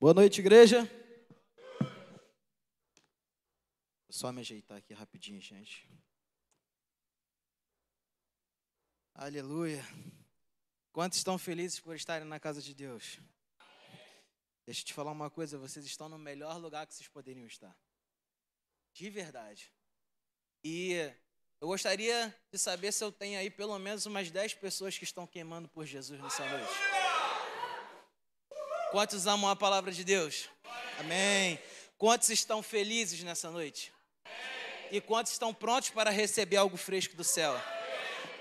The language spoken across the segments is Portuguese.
Boa noite, igreja. Vou só me ajeitar aqui rapidinho, gente. Aleluia. Quantos estão felizes por estarem na casa de Deus? Deixa eu te falar uma coisa, vocês estão no melhor lugar que vocês poderiam estar. De verdade. E eu gostaria de saber se eu tenho aí pelo menos umas 10 pessoas que estão queimando por Jesus nessa noite. Quantos amam a palavra de Deus? Amém. Quantos estão felizes nessa noite? E quantos estão prontos para receber algo fresco do céu?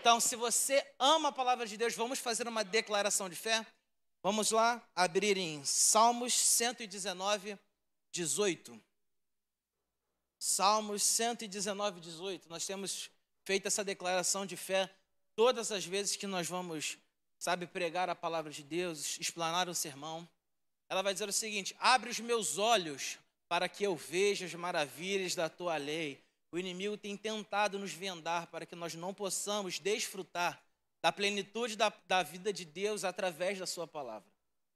Então, se você ama a palavra de Deus, vamos fazer uma declaração de fé? Vamos lá abrir em Salmos 119, 18. Salmos 119, 18. Nós temos feito essa declaração de fé todas as vezes que nós vamos, sabe, pregar a palavra de Deus, explanar um sermão. Ela vai dizer o seguinte: Abre os meus olhos para que eu veja as maravilhas da tua lei. O inimigo tem tentado nos vendar para que nós não possamos desfrutar da plenitude da, da vida de Deus através da Sua palavra.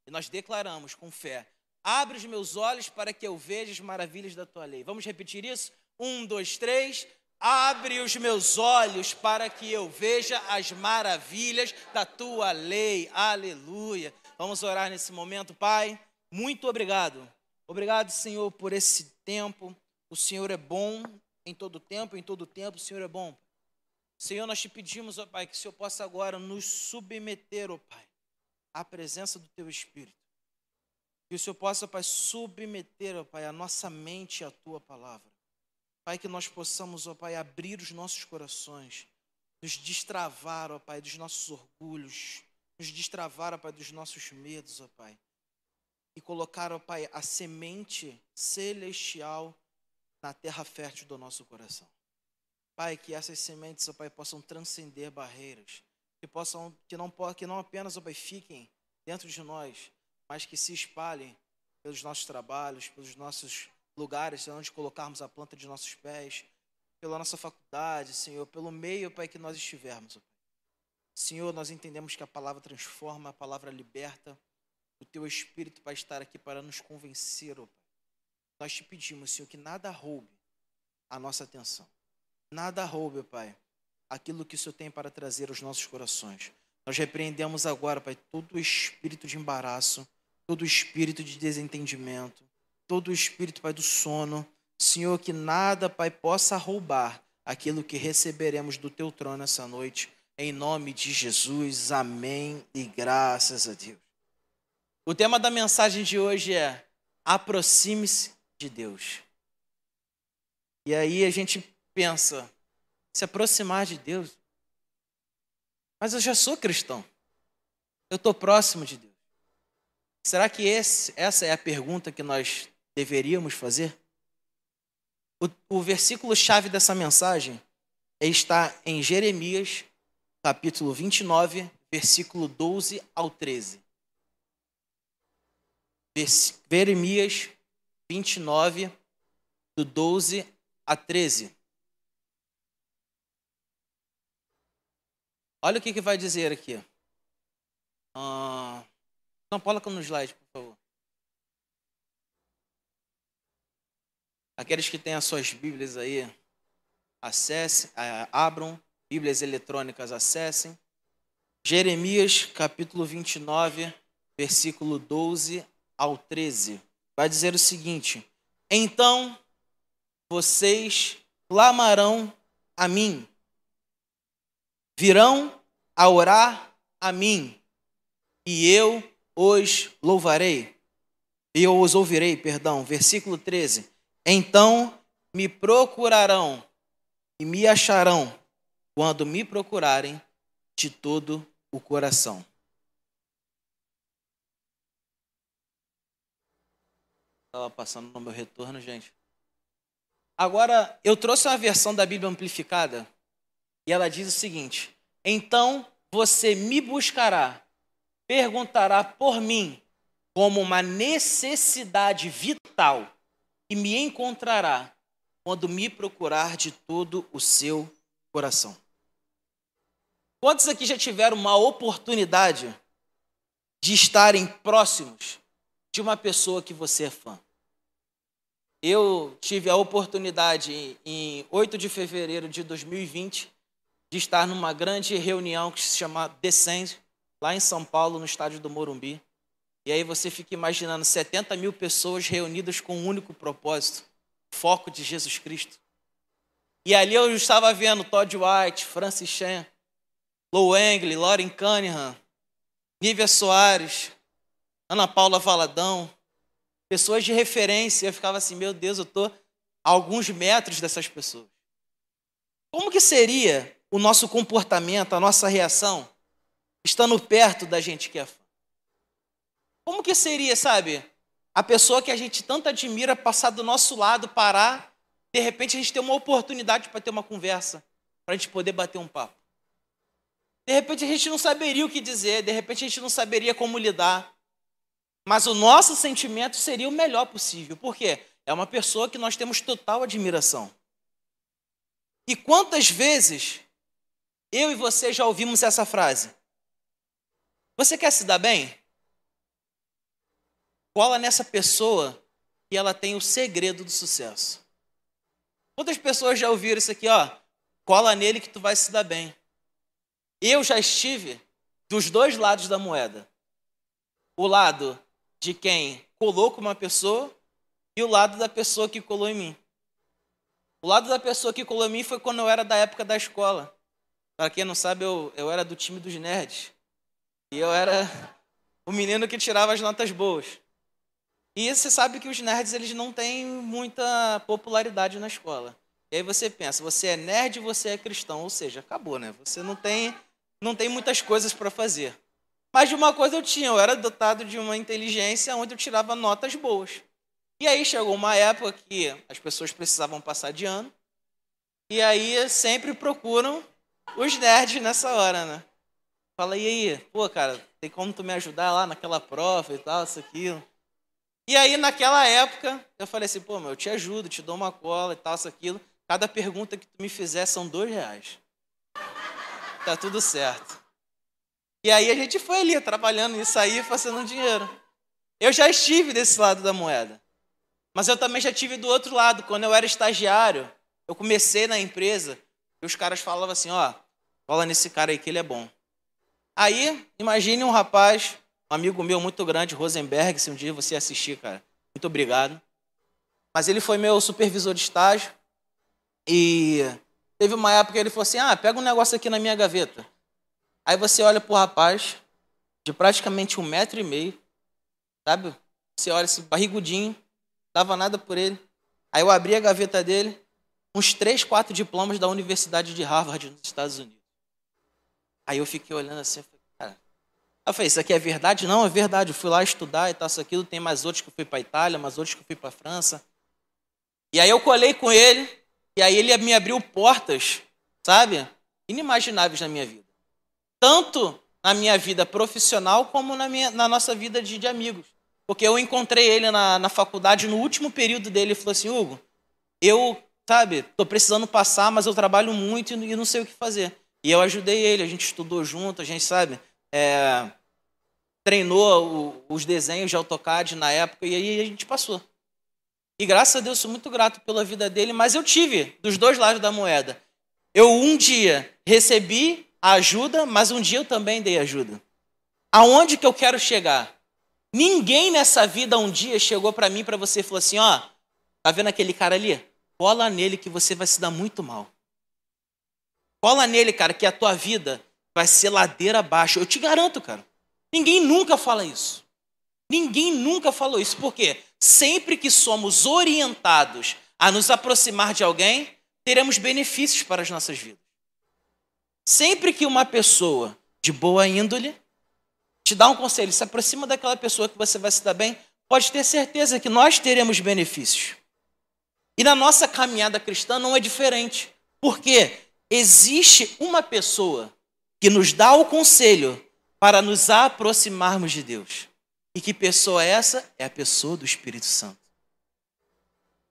E nós declaramos com fé: abre os meus olhos para que eu veja as maravilhas da tua lei. Vamos repetir isso? Um, dois, três. Abre os meus olhos para que eu veja as maravilhas da tua lei. Aleluia. Vamos orar nesse momento, Pai. Muito obrigado. Obrigado, Senhor, por esse tempo. O Senhor é bom em todo tempo, em todo tempo o Senhor é bom. Senhor, nós te pedimos, ó Pai, que o Senhor possa agora nos submeter, ó Pai, à presença do Teu Espírito. Que o Senhor possa, Pai, submeter, ó Pai, a nossa mente à Tua palavra. Pai, que nós possamos, ó Pai, abrir os nossos corações, nos destravar, ó Pai, dos nossos orgulhos, nos destravar, ó Pai, dos nossos medos, ó Pai. E colocar, ó Pai, a semente celestial na terra fértil do nosso coração. Pai, que essas sementes, ó Pai, possam transcender barreiras, que possam, que não, que não apenas, ó Pai, fiquem dentro de nós, mas que se espalhem pelos nossos trabalhos, pelos nossos lugares onde colocarmos a planta de nossos pés, pela nossa faculdade, Senhor, pelo meio, Pai, que nós estivermos. Ó Pai. Senhor, nós entendemos que a palavra transforma, a palavra liberta, o Teu Espírito vai estar aqui para nos convencer, ó Pai. Nós te pedimos, Senhor, que nada roube a nossa atenção Nada roube, Pai, aquilo que o Senhor tem para trazer aos nossos corações. Nós repreendemos agora, Pai, todo o espírito de embaraço, todo o espírito de desentendimento, todo o espírito, Pai, do sono. Senhor, que nada, Pai, possa roubar aquilo que receberemos do Teu trono essa noite. Em nome de Jesus, amém e graças a Deus. O tema da mensagem de hoje é aproxime-se de Deus. E aí a gente pensa, se aproximar de Deus. Mas eu já sou cristão. Eu estou próximo de Deus. Será que esse, essa é a pergunta que nós deveríamos fazer? O, o versículo-chave dessa mensagem está em Jeremias, capítulo 29, versículo 12 ao 13. Jeremias 29, do 12 a 13. Olha o que, que vai dizer aqui. Ah, então, coloca no slide, por favor. Aqueles que têm as suas Bíblias aí, acessem, abram. Bíblias eletrônicas, acessem. Jeremias, capítulo 29, versículo 12 ao 13. Vai dizer o seguinte: Então vocês clamarão a mim virão a orar a mim, e eu os louvarei. E eu os ouvirei, perdão. Versículo 13. Então me procurarão e me acharão quando me procurarem de todo o coração. Estava passando no meu retorno, gente. Agora, eu trouxe uma versão da Bíblia amplificada e ela diz o seguinte: Então você me buscará, perguntará por mim como uma necessidade vital e me encontrará quando me procurar de todo o seu coração. Quantos aqui já tiveram uma oportunidade de estarem próximos de uma pessoa que você é fã. Eu tive a oportunidade, em 8 de fevereiro de 2020, de estar numa grande reunião que se chama Descend, lá em São Paulo, no estádio do Morumbi. E aí você fica imaginando 70 mil pessoas reunidas com um único propósito, foco de Jesus Cristo. E ali eu estava vendo Todd White, Francis Chan, Lou Engle, Lauren Cunningham, Nívia Soares, Ana Paula Valadão, pessoas de referência. Eu ficava assim, meu Deus, eu estou a alguns metros dessas pessoas. Como que seria o nosso comportamento, a nossa reação, estando perto da gente que é fã? Como que seria, sabe, a pessoa que a gente tanto admira passar do nosso lado, parar, de repente a gente ter uma oportunidade para ter uma conversa, para a gente poder bater um papo. De repente a gente não saberia o que dizer, de repente a gente não saberia como lidar. Mas o nosso sentimento seria o melhor possível. Por quê? É uma pessoa que nós temos total admiração. E quantas vezes eu e você já ouvimos essa frase? Você quer se dar bem? Cola nessa pessoa que ela tem o segredo do sucesso. Quantas pessoas já ouviram isso aqui, ó? Cola nele que tu vai se dar bem. Eu já estive dos dois lados da moeda. O lado de quem colou com uma pessoa e o lado da pessoa que colou em mim. O lado da pessoa que colou em mim foi quando eu era da época da escola. Para quem não sabe, eu, eu era do time dos nerds. E eu era o menino que tirava as notas boas. E você sabe que os nerds eles não têm muita popularidade na escola. E aí você pensa, você é nerd você é cristão, ou seja, acabou, né? Você não tem não tem muitas coisas para fazer. Mas de uma coisa eu tinha, eu era dotado de uma inteligência onde eu tirava notas boas. E aí chegou uma época que as pessoas precisavam passar de ano, e aí sempre procuram os nerds nessa hora, né? Fala, e aí, pô, cara, tem como tu me ajudar lá naquela prova e tal, isso, aquilo. E aí, naquela época, eu falei assim, pô, meu, eu te ajudo, te dou uma cola e tal, isso, aquilo. Cada pergunta que tu me fizer são dois reais tá tudo certo. E aí a gente foi ali, trabalhando nisso aí, fazendo dinheiro. Eu já estive desse lado da moeda. Mas eu também já tive do outro lado. Quando eu era estagiário, eu comecei na empresa, e os caras falavam assim, ó, fala nesse cara aí que ele é bom. Aí, imagine um rapaz, um amigo meu muito grande, Rosenberg, se um dia você assistir, cara, muito obrigado. Mas ele foi meu supervisor de estágio. E Teve uma época que ele falou assim: ah, pega um negócio aqui na minha gaveta. Aí você olha pro rapaz, de praticamente um metro e meio, sabe? Você olha esse barrigudinho, dava nada por ele. Aí eu abri a gaveta dele, uns três, quatro diplomas da Universidade de Harvard, nos Estados Unidos. Aí eu fiquei olhando assim, eu falei, cara. Eu falei, isso aqui é verdade? Não, é verdade. Eu fui lá estudar e tal, isso aquilo. Tem mais outros que eu fui para Itália, mais outros que eu fui para França. E aí eu colei com ele, e aí ele me abriu portas, sabe? Inimagináveis na minha vida. Tanto na minha vida profissional como na, minha, na nossa vida de, de amigos. Porque eu encontrei ele na, na faculdade, no último período dele, ele falou assim, Hugo, eu, sabe, estou precisando passar, mas eu trabalho muito e não sei o que fazer. E eu ajudei ele, a gente estudou junto, a gente, sabe, é, treinou o, os desenhos de AutoCAD na época e aí a gente passou. E graças a Deus sou muito grato pela vida dele, mas eu tive dos dois lados da moeda. Eu um dia recebi a ajuda, mas um dia eu também dei ajuda. Aonde que eu quero chegar? Ninguém nessa vida um dia chegou para mim para você e falou assim, ó, tá vendo aquele cara ali? Cola nele que você vai se dar muito mal. Cola nele, cara, que a tua vida vai ser ladeira abaixo. Eu te garanto, cara. Ninguém nunca fala isso. Ninguém nunca falou isso. Por quê? Sempre que somos orientados a nos aproximar de alguém, teremos benefícios para as nossas vidas. Sempre que uma pessoa de boa índole te dá um conselho, se aproxima daquela pessoa que você vai se dar bem, pode ter certeza que nós teremos benefícios. E na nossa caminhada cristã não é diferente. Porque existe uma pessoa que nos dá o conselho para nos aproximarmos de Deus. E que pessoa é essa? É a pessoa do Espírito Santo.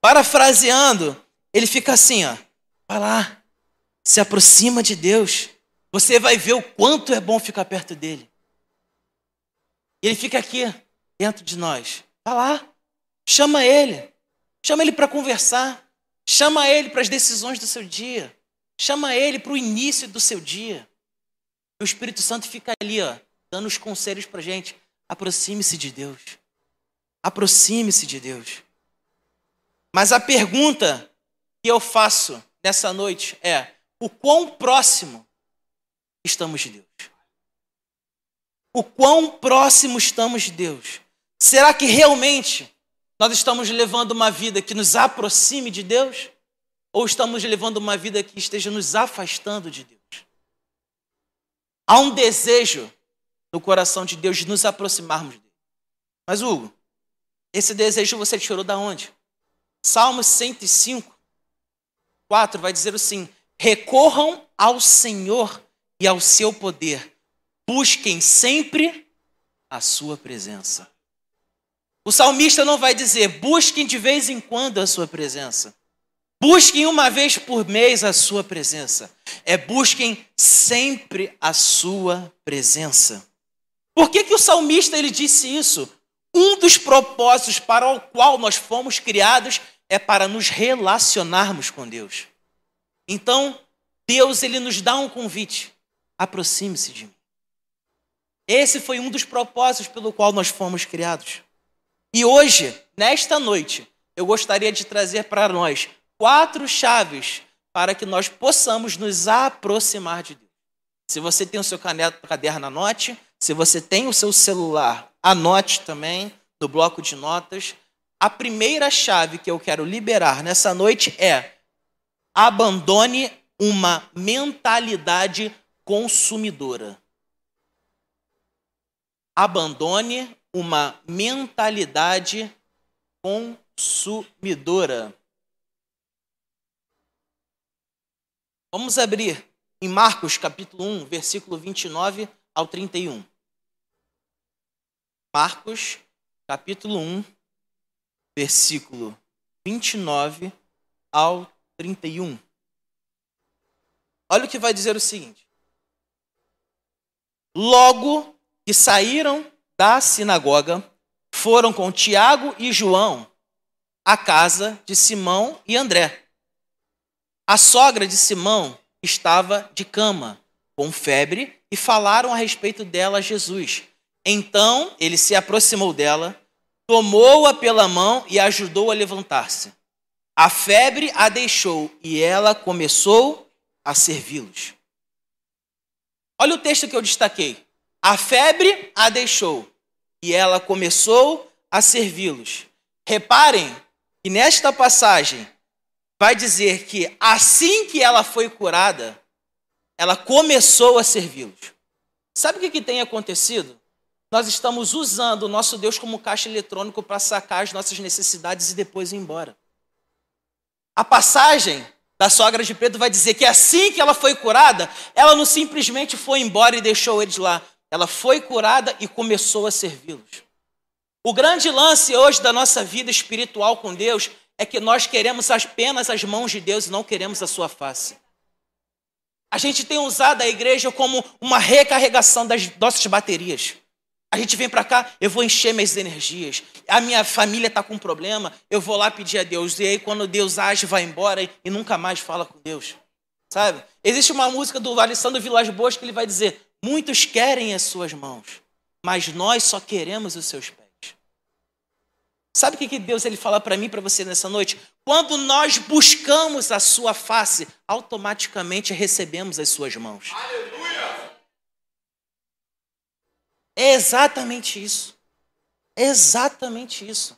Parafraseando, ele fica assim, ó. Vai lá, se aproxima de Deus. Você vai ver o quanto é bom ficar perto dele. Ele fica aqui, dentro de nós. Vá lá, chama ele. Chama ele para conversar. Chama ele para as decisões do seu dia. Chama ele para o início do seu dia. E o Espírito Santo fica ali, ó, dando os conselhos para gente. Aproxime-se de Deus. Aproxime-se de Deus. Mas a pergunta que eu faço nessa noite é: o quão próximo estamos de Deus? O quão próximo estamos de Deus? Será que realmente nós estamos levando uma vida que nos aproxime de Deus? Ou estamos levando uma vida que esteja nos afastando de Deus? Há um desejo no coração de Deus de nos aproximarmos dele. Mas, Hugo, esse desejo você tirou da onde? Salmos 105, 4 vai dizer assim: recorram ao Senhor e ao seu poder, busquem sempre a sua presença. O salmista não vai dizer, busquem de vez em quando a sua presença. Busquem uma vez por mês a sua presença. É busquem sempre a sua presença. Por que, que o salmista ele disse isso? Um dos propósitos para o qual nós fomos criados é para nos relacionarmos com Deus. Então, Deus ele nos dá um convite. Aproxime-se de mim. Esse foi um dos propósitos pelo qual nós fomos criados. E hoje, nesta noite, eu gostaria de trazer para nós quatro chaves para que nós possamos nos aproximar de Deus. Se você tem o seu caderno, anote. Se você tem o seu celular, anote também no bloco de notas. A primeira chave que eu quero liberar nessa noite é abandone uma mentalidade consumidora. Abandone uma mentalidade consumidora. Vamos abrir em Marcos capítulo 1, versículo 29 ao 31. Marcos capítulo 1, versículo 29 ao 31. Olha o que vai dizer o seguinte: Logo que saíram da sinagoga, foram com Tiago e João à casa de Simão e André. A sogra de Simão estava de cama, com febre, e falaram a respeito dela a Jesus. Então ele se aproximou dela, tomou-a pela mão e ajudou a levantar-se. A febre a deixou e ela começou a servi-los. Olha o texto que eu destaquei. A febre a deixou e ela começou a servi-los. Reparem que nesta passagem vai dizer que assim que ela foi curada, ela começou a servi-los. Sabe o que, que tem acontecido? Nós estamos usando o nosso Deus como caixa eletrônico para sacar as nossas necessidades e depois ir embora. A passagem da sogra de Pedro vai dizer que assim que ela foi curada, ela não simplesmente foi embora e deixou eles lá. Ela foi curada e começou a servi-los. O grande lance hoje da nossa vida espiritual com Deus é que nós queremos apenas as mãos de Deus e não queremos a sua face. A gente tem usado a igreja como uma recarregação das nossas baterias. A gente vem para cá, eu vou encher minhas energias. A minha família está com um problema, eu vou lá pedir a Deus. E aí, quando Deus age, vai embora e nunca mais fala com Deus. Sabe? Existe uma música do Alessandro Vilas Boas que ele vai dizer: Muitos querem as suas mãos, mas nós só queremos os seus pés. Sabe o que Deus ele fala para mim, para você nessa noite? Quando nós buscamos a sua face, automaticamente recebemos as suas mãos. Aleluia! É exatamente isso. É exatamente isso.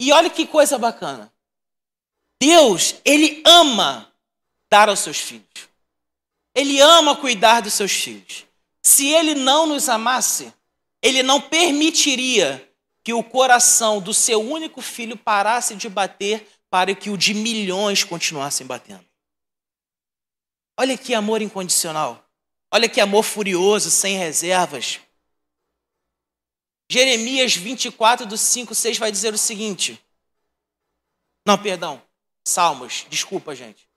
E olha que coisa bacana. Deus, ele ama dar aos seus filhos. Ele ama cuidar dos seus filhos. Se ele não nos amasse, ele não permitiria que o coração do seu único filho parasse de bater para que o de milhões continuassem batendo. Olha que amor incondicional. Olha que amor furioso, sem reservas. Jeremias 24, do 5, 6 vai dizer o seguinte. Não, perdão. Salmos, desculpa, gente.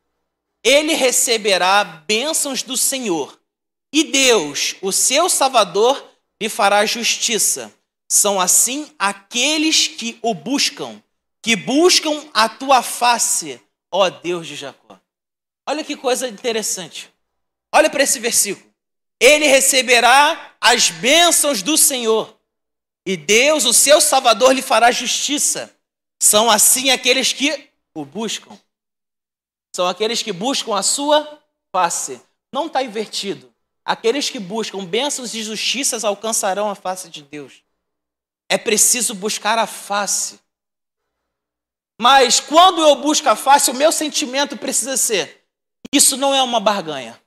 Ele receberá bênçãos do Senhor, e Deus, o seu Salvador, lhe fará justiça são assim aqueles que o buscam, que buscam a tua face, ó Deus de Jacó. Olha que coisa interessante. Olha para esse versículo. Ele receberá as bênçãos do Senhor, e Deus, o seu Salvador, lhe fará justiça. São assim aqueles que o buscam. São aqueles que buscam a sua face. Não está invertido. Aqueles que buscam bênçãos e justiças alcançarão a face de Deus. É preciso buscar a face. Mas quando eu busco a face, o meu sentimento precisa ser: isso não é uma barganha.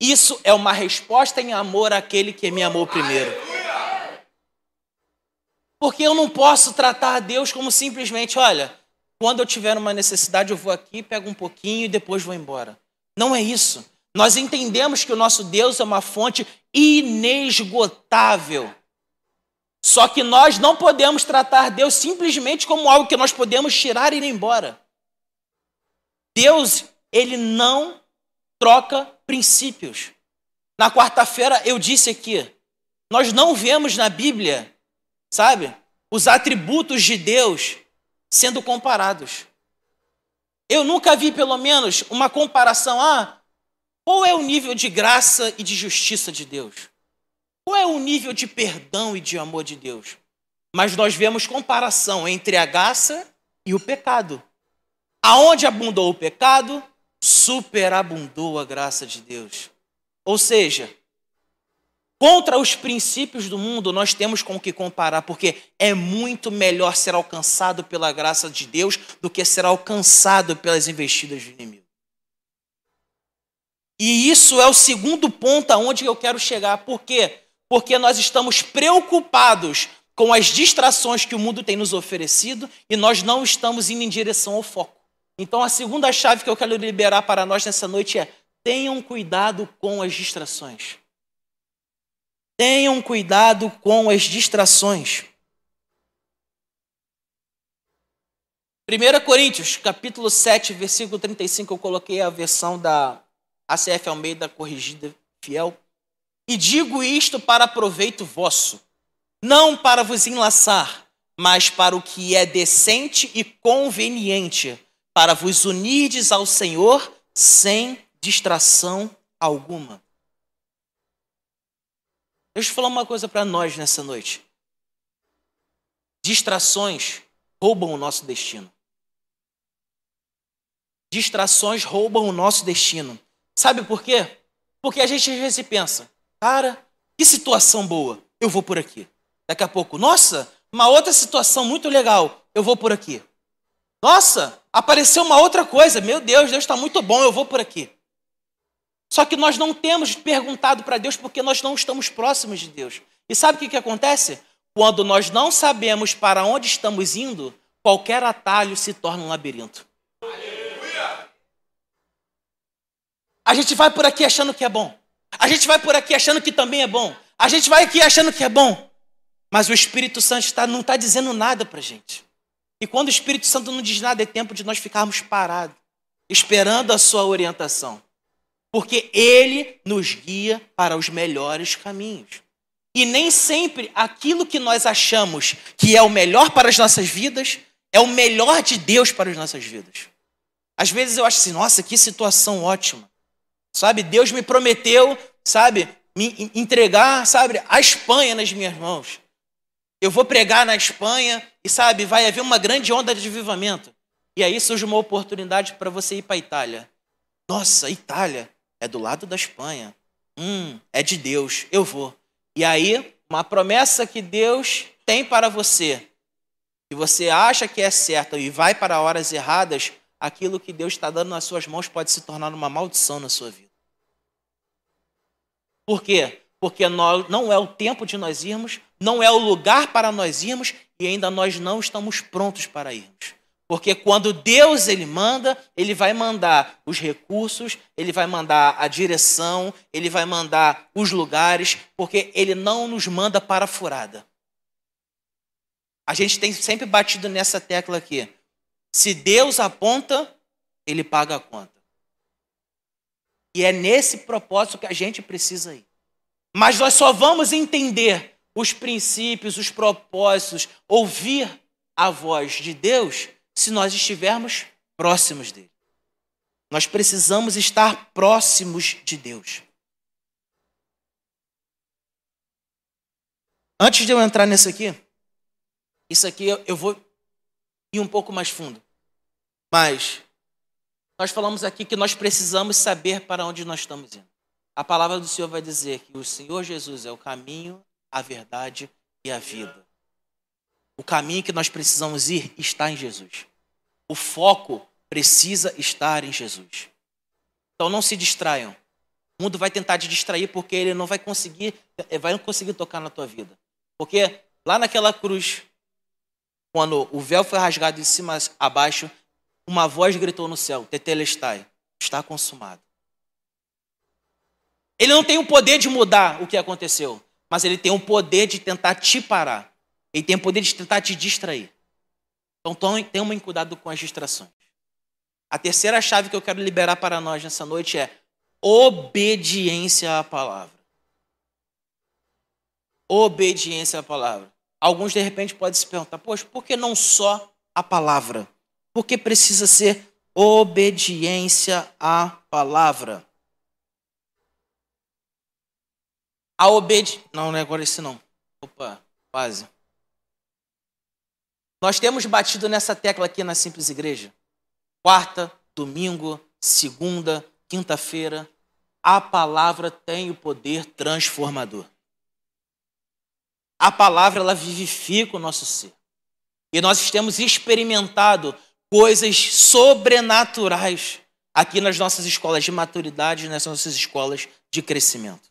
Isso é uma resposta em amor àquele que me amou primeiro. Porque eu não posso tratar a Deus como simplesmente, olha, quando eu tiver uma necessidade, eu vou aqui, pego um pouquinho e depois vou embora. Não é isso. Nós entendemos que o nosso Deus é uma fonte inesgotável. Só que nós não podemos tratar Deus simplesmente como algo que nós podemos tirar e ir embora. Deus, ele não troca princípios. Na quarta-feira eu disse aqui, nós não vemos na Bíblia, sabe, os atributos de Deus sendo comparados. Eu nunca vi, pelo menos, uma comparação. Ah, qual é o nível de graça e de justiça de Deus? Qual é o nível de perdão e de amor de Deus? Mas nós vemos comparação entre a graça e o pecado. Aonde abundou o pecado, superabundou a graça de Deus. Ou seja, Contra os princípios do mundo, nós temos com o que comparar, porque é muito melhor ser alcançado pela graça de Deus do que ser alcançado pelas investidas do inimigo. E isso é o segundo ponto aonde eu quero chegar. Por quê? Porque nós estamos preocupados com as distrações que o mundo tem nos oferecido e nós não estamos indo em direção ao foco. Então, a segunda chave que eu quero liberar para nós nessa noite é: tenham cuidado com as distrações. Tenham cuidado com as distrações. 1 Coríntios, capítulo 7, versículo 35, eu coloquei a versão da ACF Almeida corrigida fiel. E digo isto para proveito vosso, não para vos enlaçar, mas para o que é decente e conveniente, para vos unirdes ao Senhor sem distração alguma. Deixa eu falar uma coisa para nós nessa noite. Distrações roubam o nosso destino. Distrações roubam o nosso destino. Sabe por quê? Porque a gente às vezes pensa, cara, que situação boa, eu vou por aqui. Daqui a pouco, nossa, uma outra situação muito legal, eu vou por aqui. Nossa, apareceu uma outra coisa, meu Deus, Deus está muito bom, eu vou por aqui. Só que nós não temos perguntado para Deus porque nós não estamos próximos de Deus. E sabe o que, que acontece? Quando nós não sabemos para onde estamos indo, qualquer atalho se torna um labirinto. A gente vai por aqui achando que é bom. A gente vai por aqui achando que também é bom. A gente vai aqui achando que é bom. Mas o Espírito Santo está, não está dizendo nada para a gente. E quando o Espírito Santo não diz nada, é tempo de nós ficarmos parados, esperando a sua orientação porque ele nos guia para os melhores caminhos. E nem sempre aquilo que nós achamos que é o melhor para as nossas vidas é o melhor de Deus para as nossas vidas. Às vezes eu acho assim, nossa, que situação ótima. Sabe, Deus me prometeu, sabe, me entregar, sabe, a Espanha nas minhas mãos. Eu vou pregar na Espanha e, sabe, vai haver uma grande onda de avivamento. E aí surge uma oportunidade para você ir para a Itália. Nossa, Itália é do lado da Espanha. Hum, é de Deus, eu vou. E aí, uma promessa que Deus tem para você, que você acha que é certa e vai para horas erradas, aquilo que Deus está dando nas suas mãos pode se tornar uma maldição na sua vida. Por quê? Porque não é o tempo de nós irmos, não é o lugar para nós irmos e ainda nós não estamos prontos para irmos. Porque quando Deus ele manda, ele vai mandar os recursos, ele vai mandar a direção, ele vai mandar os lugares, porque ele não nos manda para a furada. A gente tem sempre batido nessa tecla aqui. Se Deus aponta, ele paga a conta. E é nesse propósito que a gente precisa ir. Mas nós só vamos entender os princípios, os propósitos, ouvir a voz de Deus se nós estivermos próximos dele. Nós precisamos estar próximos de Deus. Antes de eu entrar nisso aqui, isso aqui eu vou ir um pouco mais fundo. Mas nós falamos aqui que nós precisamos saber para onde nós estamos indo. A palavra do Senhor vai dizer que o Senhor Jesus é o caminho, a verdade e a vida. O caminho que nós precisamos ir está em Jesus. O foco precisa estar em Jesus. Então não se distraiam. O mundo vai tentar te distrair porque ele não vai conseguir, vai não conseguir tocar na tua vida. Porque lá naquela cruz, quando o véu foi rasgado de cima a baixo, uma voz gritou no céu: Tetelestai, está consumado. Ele não tem o poder de mudar o que aconteceu, mas ele tem o poder de tentar te parar. Ele tem o poder de tentar te distrair. Então tenham cuidado com as distrações. A terceira chave que eu quero liberar para nós nessa noite é obediência à palavra. Obediência à palavra. Alguns de repente podem se perguntar: poxa, por que não só a palavra? Por que precisa ser obediência à palavra? A obediência. Não, não é agora esse não. Opa, quase. Nós temos batido nessa tecla aqui na Simples Igreja quarta, domingo, segunda, quinta-feira, a palavra tem o poder transformador. A palavra ela vivifica o nosso ser. E nós temos experimentado coisas sobrenaturais aqui nas nossas escolas de maturidade, nas nossas escolas de crescimento.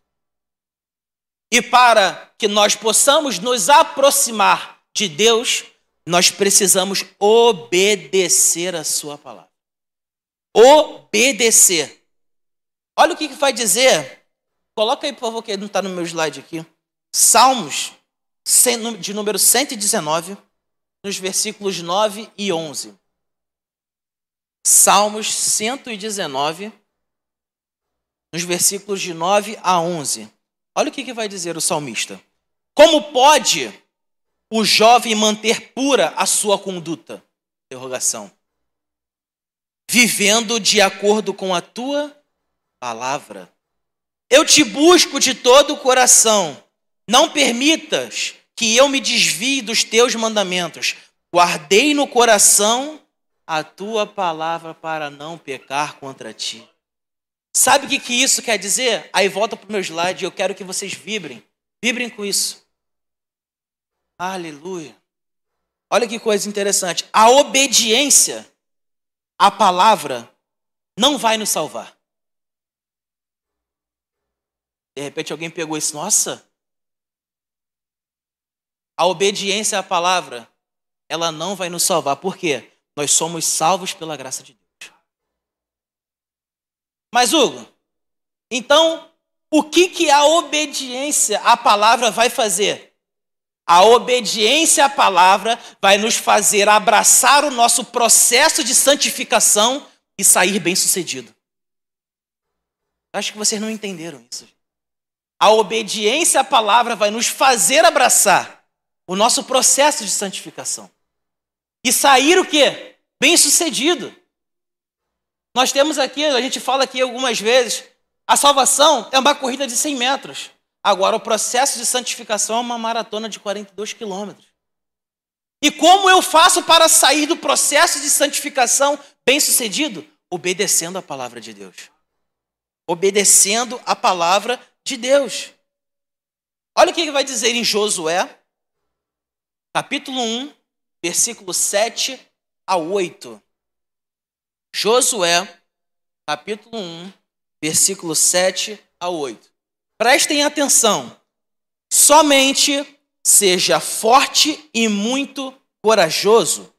E para que nós possamos nos aproximar de Deus, nós precisamos obedecer a Sua palavra obedecer. Olha o que vai dizer. Coloca aí, por favor, que não está no meu slide aqui. Salmos, de número 119, nos versículos 9 e 11. Salmos 119, nos versículos de 9 a 11. Olha o que vai dizer o salmista. Como pode o jovem manter pura a sua conduta? Interrogação vivendo de acordo com a tua palavra. Eu te busco de todo o coração. Não permitas que eu me desvie dos teus mandamentos. Guardei no coração a tua palavra para não pecar contra ti. Sabe o que, que isso quer dizer? Aí volta para o meu slide, eu quero que vocês vibrem. Vibrem com isso. Aleluia. Olha que coisa interessante. A obediência a palavra não vai nos salvar. De repente alguém pegou isso, nossa. A obediência à palavra, ela não vai nos salvar. Por quê? Nós somos salvos pela graça de Deus. Mas, Hugo, então, o que, que a obediência à palavra vai fazer? A obediência à palavra vai nos fazer abraçar o nosso processo de santificação e sair bem-sucedido. Acho que vocês não entenderam isso. A obediência à palavra vai nos fazer abraçar o nosso processo de santificação e sair o quê? Bem-sucedido. Nós temos aqui, a gente fala aqui algumas vezes, a salvação é uma corrida de 100 metros. Agora, o processo de santificação é uma maratona de 42 quilômetros. E como eu faço para sair do processo de santificação bem sucedido? Obedecendo a palavra de Deus. Obedecendo a palavra de Deus. Olha o que ele vai dizer em Josué, capítulo 1, versículo 7 a 8. Josué, capítulo 1, versículo 7 a 8. Prestem atenção. Somente seja forte e muito corajoso.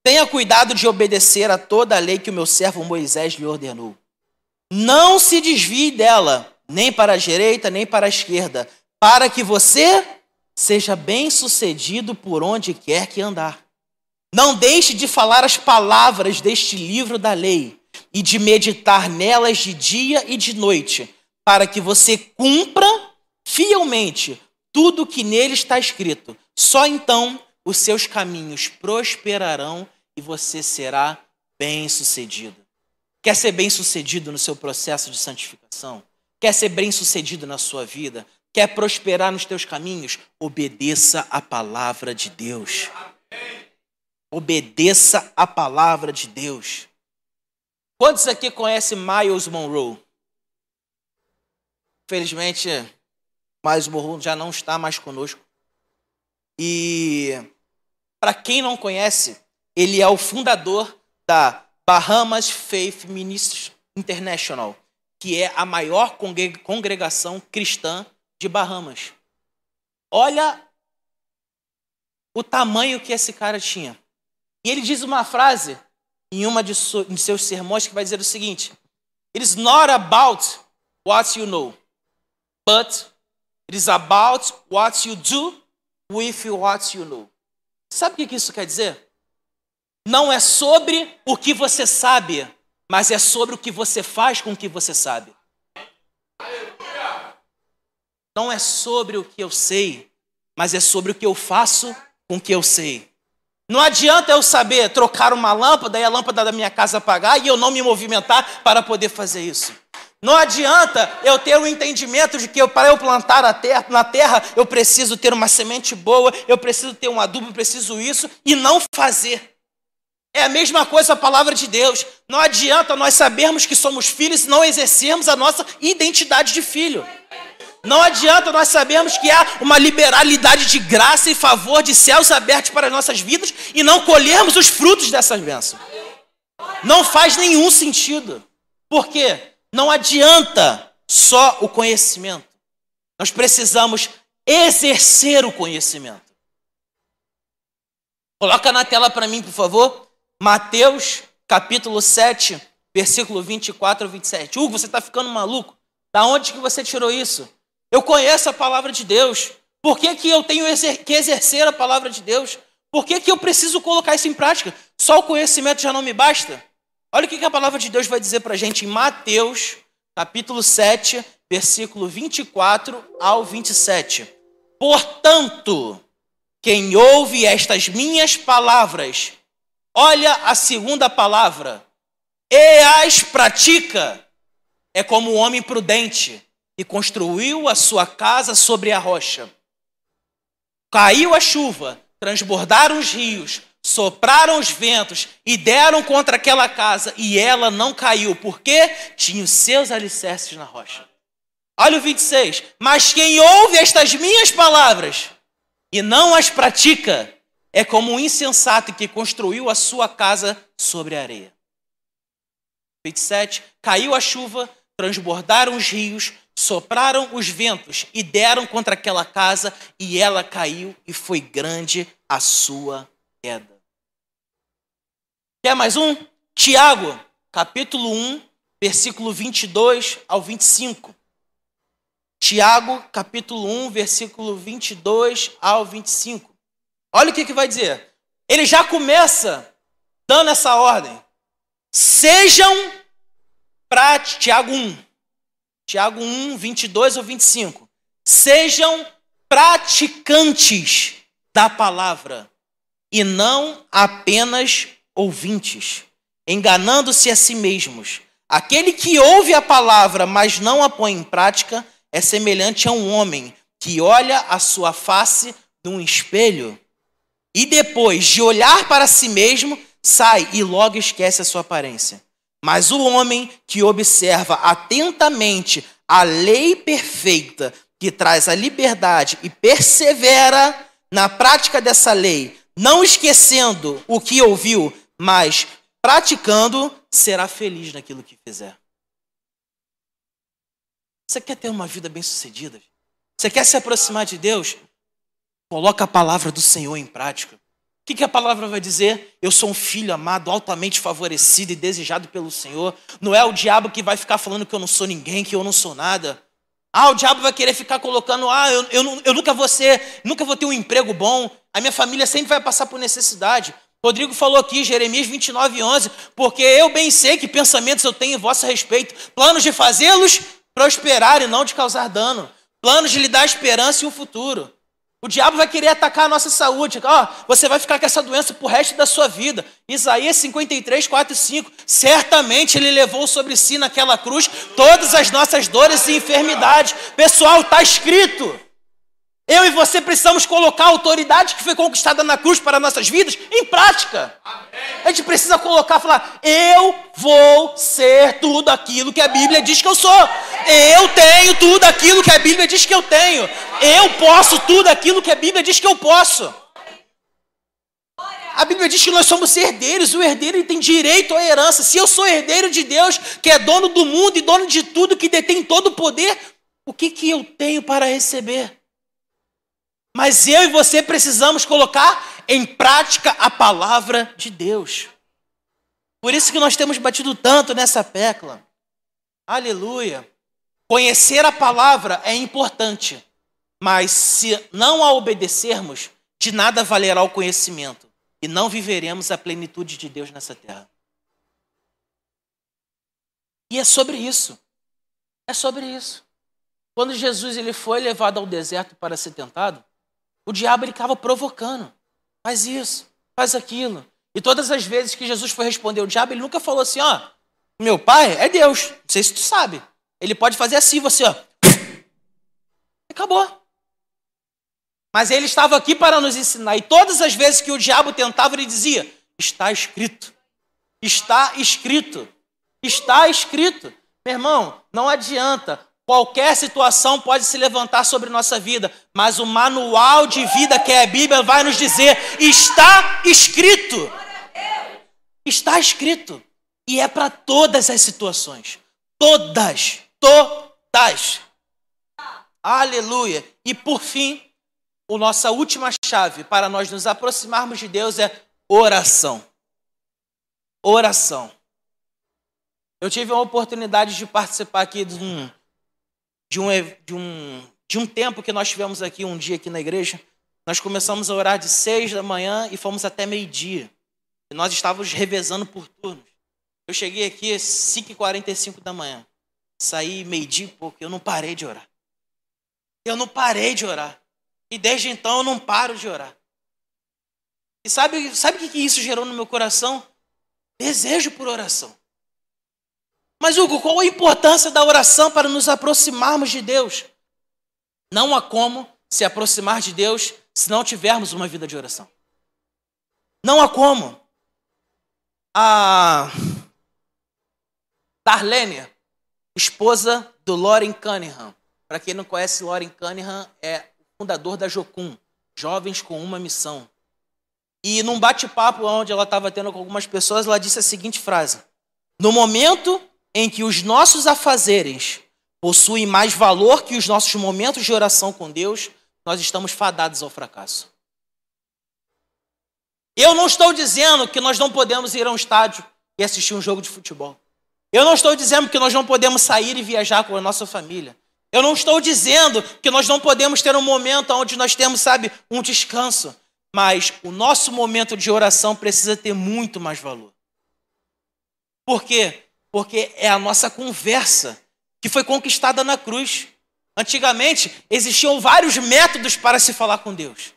Tenha cuidado de obedecer a toda a lei que o meu servo Moisés lhe ordenou. Não se desvie dela, nem para a direita, nem para a esquerda, para que você seja bem-sucedido por onde quer que andar. Não deixe de falar as palavras deste livro da lei e de meditar nelas de dia e de noite para que você cumpra fielmente tudo que nele está escrito. Só então os seus caminhos prosperarão e você será bem-sucedido. Quer ser bem-sucedido no seu processo de santificação? Quer ser bem-sucedido na sua vida? Quer prosperar nos teus caminhos? Obedeça a palavra de Deus. Obedeça a palavra de Deus. Quantos aqui conhecem Miles Monroe? Infelizmente, Miles Monroe já não está mais conosco. E para quem não conhece, ele é o fundador da Bahamas Faith Ministries International, que é a maior congregação cristã de Bahamas. Olha o tamanho que esse cara tinha. E ele diz uma frase em uma de, seus sermões que vai dizer o seguinte: It is not about what you know, but it is about what you do with what you know. Sabe o que isso quer dizer? Não é sobre o que você sabe, mas é sobre o que você faz com o que você sabe. Não é sobre o que eu sei, mas é sobre o que eu faço com o que eu sei. Não adianta eu saber trocar uma lâmpada e a lâmpada da minha casa apagar e eu não me movimentar para poder fazer isso. Não adianta eu ter o um entendimento de que eu, para eu plantar terra, na terra eu preciso ter uma semente boa, eu preciso ter um adubo, eu preciso isso e não fazer. É a mesma coisa a palavra de Deus. Não adianta nós sabermos que somos filhos e não exercermos a nossa identidade de filho. Não adianta nós sabermos que há uma liberalidade de graça e favor de céus abertos para as nossas vidas e não colhermos os frutos dessas bênçãos. Não faz nenhum sentido. Por quê? Não adianta só o conhecimento. Nós precisamos exercer o conhecimento. Coloca na tela para mim, por favor. Mateus, capítulo 7, versículo 24 a 27. Hugo, você está ficando maluco? Da onde que você tirou isso? Eu conheço a palavra de Deus. Por que, que eu tenho que exercer a palavra de Deus? Por que, que eu preciso colocar isso em prática? Só o conhecimento já não me basta? Olha o que, que a palavra de Deus vai dizer para a gente em Mateus, capítulo 7, versículo 24 ao 27. Portanto, quem ouve estas minhas palavras, olha a segunda palavra, e as pratica, é como um homem prudente e construiu a sua casa sobre a rocha. Caiu a chuva, transbordaram os rios, sopraram os ventos e deram contra aquela casa, e ela não caiu, porque tinha os seus alicerces na rocha. Olha o 26. Mas quem ouve estas minhas palavras e não as pratica, é como um insensato que construiu a sua casa sobre a areia. 27. Caiu a chuva, transbordaram os rios, sopraram os ventos e deram contra aquela casa, e ela caiu, e foi grande a sua queda. Quer mais um? Tiago, capítulo 1, versículo 22 ao 25. Tiago, capítulo 1, versículo 22 ao 25. Olha o que, que vai dizer. Ele já começa dando essa ordem. Sejam para Tiago 1, Tiago 1, 22 ou 25. Sejam praticantes da palavra e não apenas ouvintes, enganando-se a si mesmos. Aquele que ouve a palavra, mas não a põe em prática, é semelhante a um homem que olha a sua face num espelho e depois de olhar para si mesmo, sai e logo esquece a sua aparência. Mas o homem que observa atentamente a lei perfeita que traz a liberdade e persevera na prática dessa lei, não esquecendo o que ouviu, mas praticando, será feliz naquilo que fizer. Você quer ter uma vida bem-sucedida? Você quer se aproximar de Deus? Coloca a palavra do Senhor em prática que, que a palavra vai dizer? Eu sou um filho amado, altamente favorecido e desejado pelo Senhor. Não é o diabo que vai ficar falando que eu não sou ninguém, que eu não sou nada. Ah, o diabo vai querer ficar colocando, ah, eu, eu, eu nunca vou ser, nunca vou ter um emprego bom, a minha família sempre vai passar por necessidade. Rodrigo falou aqui, Jeremias 29, 11, porque eu bem sei que pensamentos eu tenho em vosso respeito, planos de fazê-los prosperar e não de causar dano. planos de lhe dar esperança e um futuro. O diabo vai querer atacar a nossa saúde. Ó, oh, você vai ficar com essa doença pro resto da sua vida. Isaías 53, 4 e 5. Certamente ele levou sobre si naquela cruz todas as nossas dores e enfermidades. Pessoal, está escrito. Eu e você precisamos colocar a autoridade que foi conquistada na cruz para nossas vidas em prática. A gente precisa colocar, falar: eu vou ser tudo aquilo que a Bíblia diz que eu sou. Eu tenho tudo aquilo que a Bíblia diz que eu tenho. Eu posso tudo aquilo que a Bíblia diz que eu posso. A Bíblia diz que nós somos herdeiros, o herdeiro tem direito à herança. Se eu sou herdeiro de Deus, que é dono do mundo e dono de tudo, que detém todo o poder, o que, que eu tenho para receber? Mas eu e você precisamos colocar em prática a palavra de Deus. Por isso que nós temos batido tanto nessa tecla. Aleluia. Conhecer a palavra é importante, mas se não a obedecermos, de nada valerá o conhecimento e não viveremos a plenitude de Deus nessa terra. E é sobre isso. É sobre isso. Quando Jesus ele foi levado ao deserto para ser tentado, o diabo ele ficava provocando. Faz isso, faz aquilo. E todas as vezes que Jesus foi responder o diabo, ele nunca falou assim, ó, meu pai é Deus. Não sei se tu sabe. Ele pode fazer assim, você, ó. Acabou. Mas ele estava aqui para nos ensinar. E todas as vezes que o diabo tentava, ele dizia: Está escrito. Está escrito. Está escrito. Meu irmão, não adianta. Qualquer situação pode se levantar sobre nossa vida, mas o manual de vida que é a Bíblia vai nos dizer: está escrito. Está escrito. E é para todas as situações. Todas. Todas. Aleluia. E por fim, a nossa última chave para nós nos aproximarmos de Deus é oração. Oração. Eu tive a oportunidade de participar aqui de um de um, de um, de um tempo que nós tivemos aqui, um dia aqui na igreja, nós começamos a orar de seis da manhã e fomos até meio-dia. E nós estávamos revezando por turnos. Eu cheguei aqui às 5h45 da manhã. Saí meio-dia e pouco. Eu não parei de orar. Eu não parei de orar. E desde então eu não paro de orar. E sabe, sabe o que isso gerou no meu coração? Desejo por oração. Mas, Hugo, qual a importância da oração para nos aproximarmos de Deus? Não há como se aproximar de Deus se não tivermos uma vida de oração. Não há como. A Darlene, esposa do Lauren Cunningham. Para quem não conhece, Lauren Cunningham é o fundador da Jocum, Jovens com uma Missão. E num bate-papo onde ela estava tendo com algumas pessoas, ela disse a seguinte frase: No momento em que os nossos afazeres possuem mais valor que os nossos momentos de oração com Deus, nós estamos fadados ao fracasso. Eu não estou dizendo que nós não podemos ir a um estádio e assistir um jogo de futebol. Eu não estou dizendo que nós não podemos sair e viajar com a nossa família. Eu não estou dizendo que nós não podemos ter um momento onde nós temos, sabe, um descanso. Mas o nosso momento de oração precisa ter muito mais valor. Por quê? Porque é a nossa conversa que foi conquistada na cruz. Antigamente existiam vários métodos para se falar com Deus.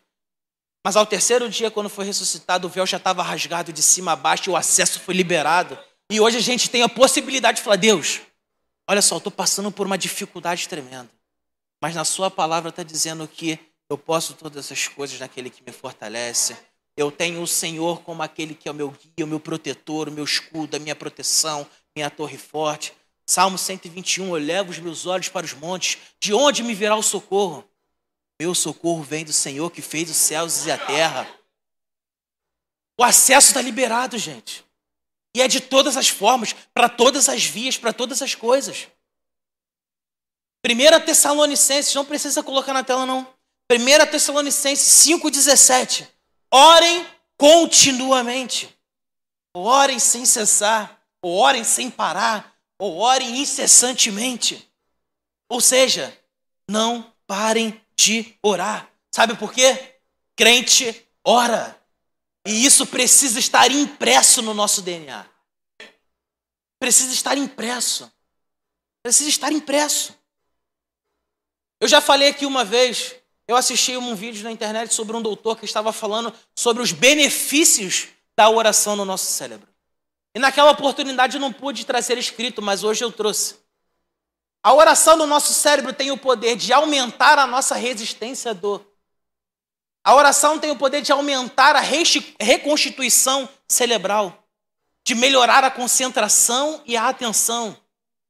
Mas ao terceiro dia, quando foi ressuscitado, o véu já estava rasgado de cima a baixo e o acesso foi liberado. E hoje a gente tem a possibilidade de falar: Deus, olha só, estou passando por uma dificuldade tremenda. Mas na Sua palavra está dizendo que eu posso todas essas coisas naquele que me fortalece. Eu tenho o Senhor como aquele que é o meu guia, o meu protetor, o meu escudo, a minha proteção, minha torre forte. Salmo 121, eu levo os meus olhos para os montes, de onde me virá o socorro? Meu socorro vem do Senhor que fez os céus e a terra. O acesso está liberado, gente. E é de todas as formas, para todas as vias, para todas as coisas. 1 Tessalonicenses, não precisa colocar na tela, não. 1 Tessalonicenses 5,17. Orem continuamente. Orem sem cessar ou orem sem parar, ou orem incessantemente. Ou seja, não parem de orar. Sabe por quê? Crente ora. E isso precisa estar impresso no nosso DNA. Precisa estar impresso. Precisa estar impresso. Eu já falei aqui uma vez, eu assisti um vídeo na internet sobre um doutor que estava falando sobre os benefícios da oração no nosso cérebro. E naquela oportunidade eu não pude trazer escrito, mas hoje eu trouxe. A oração no nosso cérebro tem o poder de aumentar a nossa resistência à dor. A oração tem o poder de aumentar a reconstituição cerebral, de melhorar a concentração e a atenção,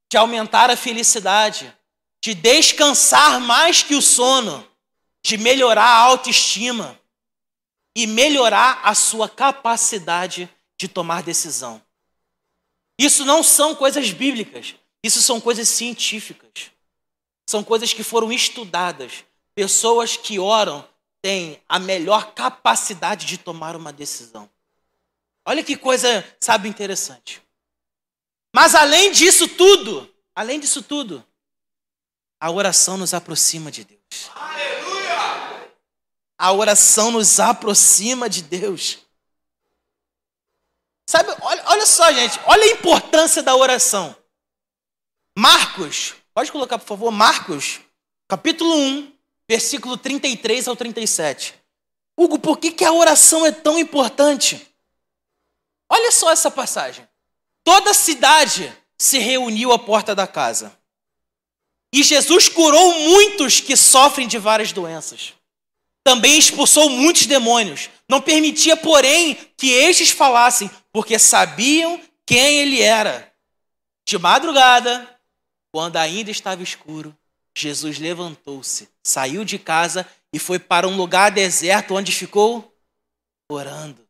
de aumentar a felicidade, de descansar mais que o sono, de melhorar a autoestima e melhorar a sua capacidade de tomar decisão. Isso não são coisas bíblicas, isso são coisas científicas. São coisas que foram estudadas. Pessoas que oram têm a melhor capacidade de tomar uma decisão. Olha que coisa, sabe, interessante. Mas além disso tudo, além disso tudo, a oração nos aproxima de Deus. Aleluia! A oração nos aproxima de Deus. Sabe, olha, olha só, gente, olha a importância da oração. Marcos, pode colocar, por favor, Marcos, capítulo 1, versículo 33 ao 37. Hugo, por que, que a oração é tão importante? Olha só essa passagem. Toda a cidade se reuniu à porta da casa. E Jesus curou muitos que sofrem de várias doenças. Também expulsou muitos demônios. Não permitia, porém, que estes falassem, porque sabiam quem ele era. De madrugada, quando ainda estava escuro, Jesus levantou-se, saiu de casa e foi para um lugar deserto onde ficou orando.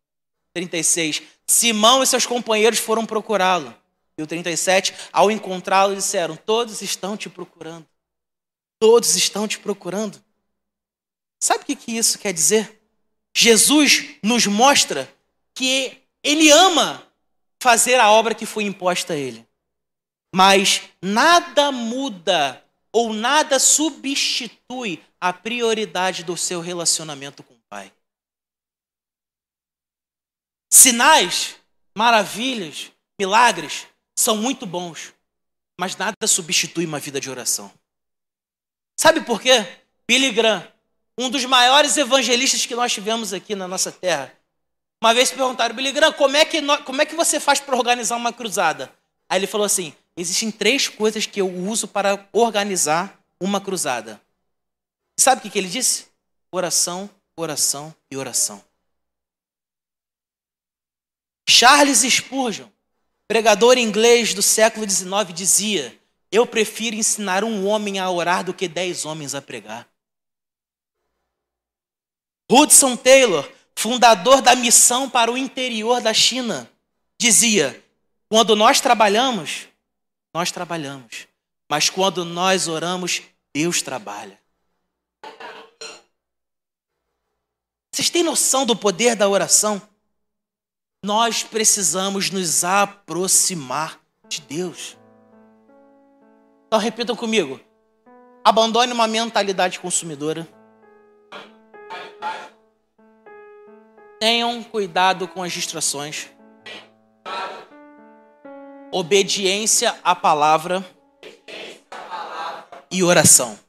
36. Simão e seus companheiros foram procurá-lo. E o 37, ao encontrá-lo, disseram: Todos estão te procurando. Todos estão te procurando. Sabe o que isso quer dizer? Jesus nos mostra que ele ama fazer a obra que foi imposta a ele. Mas nada muda ou nada substitui a prioridade do seu relacionamento com o Pai. Sinais, maravilhas, milagres são muito bons, mas nada substitui uma vida de oração. Sabe por quê? Billy Graham, um dos maiores evangelistas que nós tivemos aqui na nossa terra, uma vez perguntaram, Billy Graham, como é que, como é que você faz para organizar uma cruzada? Aí ele falou assim: existem três coisas que eu uso para organizar uma cruzada. Sabe o que, que ele disse? Oração, oração e oração. Charles Spurgeon, pregador inglês do século XIX, dizia: Eu prefiro ensinar um homem a orar do que dez homens a pregar. Hudson Taylor, fundador da missão para o interior da China, dizia: Quando nós trabalhamos, nós trabalhamos. Mas quando nós oramos, Deus trabalha. Vocês têm noção do poder da oração? Nós precisamos nos aproximar de Deus. Então repitam comigo. Abandone uma mentalidade consumidora. Tenham cuidado com as distrações obediência à palavra e oração.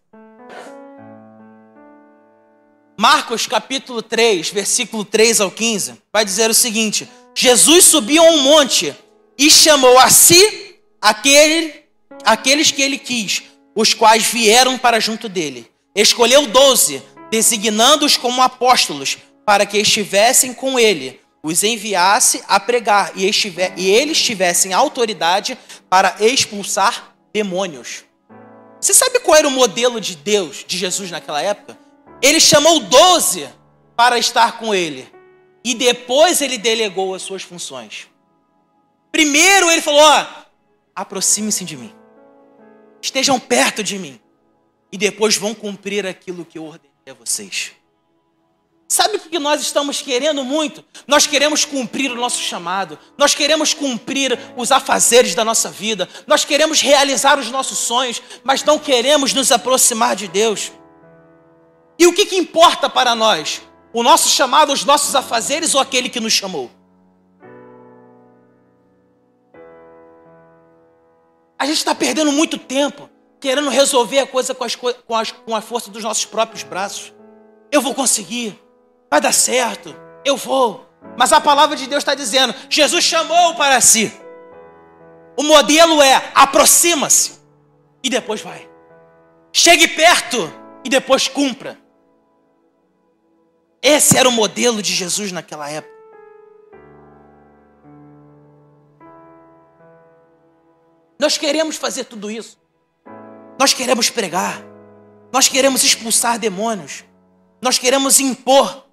Marcos capítulo 3, versículo 3 ao 15, vai dizer o seguinte: Jesus subiu a um monte e chamou a si aquele, aqueles que ele quis, os quais vieram para junto dele. Escolheu doze, designando-os como apóstolos, para que estivessem com ele os enviasse a pregar e, estiver, e eles tivessem autoridade para expulsar demônios. Você sabe qual era o modelo de Deus, de Jesus naquela época? Ele chamou doze para estar com ele. E depois ele delegou as suas funções. Primeiro ele falou: ó, aproxime-se de mim. Estejam perto de mim. E depois vão cumprir aquilo que eu ordenei a vocês. Sabe o que nós estamos querendo muito? Nós queremos cumprir o nosso chamado, nós queremos cumprir os afazeres da nossa vida, nós queremos realizar os nossos sonhos, mas não queremos nos aproximar de Deus. E o que, que importa para nós? O nosso chamado, os nossos afazeres ou aquele que nos chamou? A gente está perdendo muito tempo querendo resolver a coisa com, as, com, as, com a força dos nossos próprios braços. Eu vou conseguir, vai dar certo, eu vou. Mas a palavra de Deus está dizendo: Jesus chamou para si. O modelo é aproxima-se e depois vai. Chegue perto e depois cumpra. Esse era o modelo de Jesus naquela época. Nós queremos fazer tudo isso. Nós queremos pregar. Nós queremos expulsar demônios. Nós queremos impor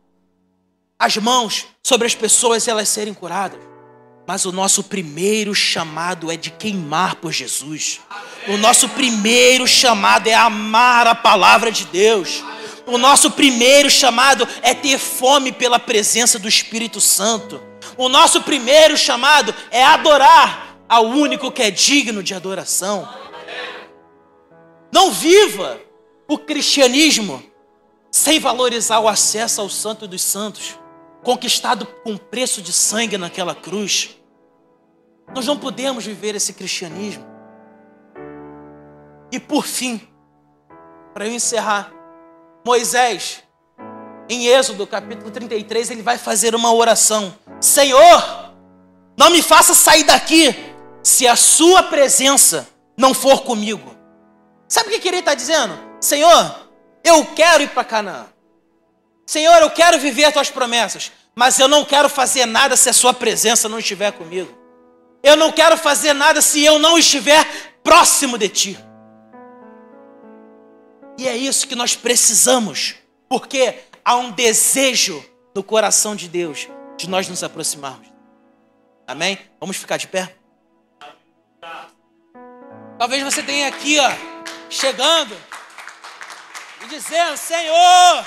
as mãos sobre as pessoas e elas serem curadas. Mas o nosso primeiro chamado é de queimar por Jesus. O nosso primeiro chamado é amar a palavra de Deus. O nosso primeiro chamado é ter fome pela presença do Espírito Santo. O nosso primeiro chamado é adorar ao único que é digno de adoração. Não viva o cristianismo sem valorizar o acesso ao Santo dos Santos, conquistado com preço de sangue naquela cruz. Nós não podemos viver esse cristianismo. E por fim, para eu encerrar, Moisés, em Êxodo capítulo 33, ele vai fazer uma oração: Senhor, não me faça sair daqui se a Sua presença não for comigo. Sabe o que ele está dizendo? Senhor, eu quero ir para Canaã. Senhor, eu quero viver as tuas promessas, mas eu não quero fazer nada se a sua presença não estiver comigo. Eu não quero fazer nada se eu não estiver próximo de ti. E é isso que nós precisamos, porque há um desejo no coração de Deus de nós nos aproximarmos. Amém? Vamos ficar de pé? Talvez você tenha aqui, ó, chegando e dizendo: Senhor,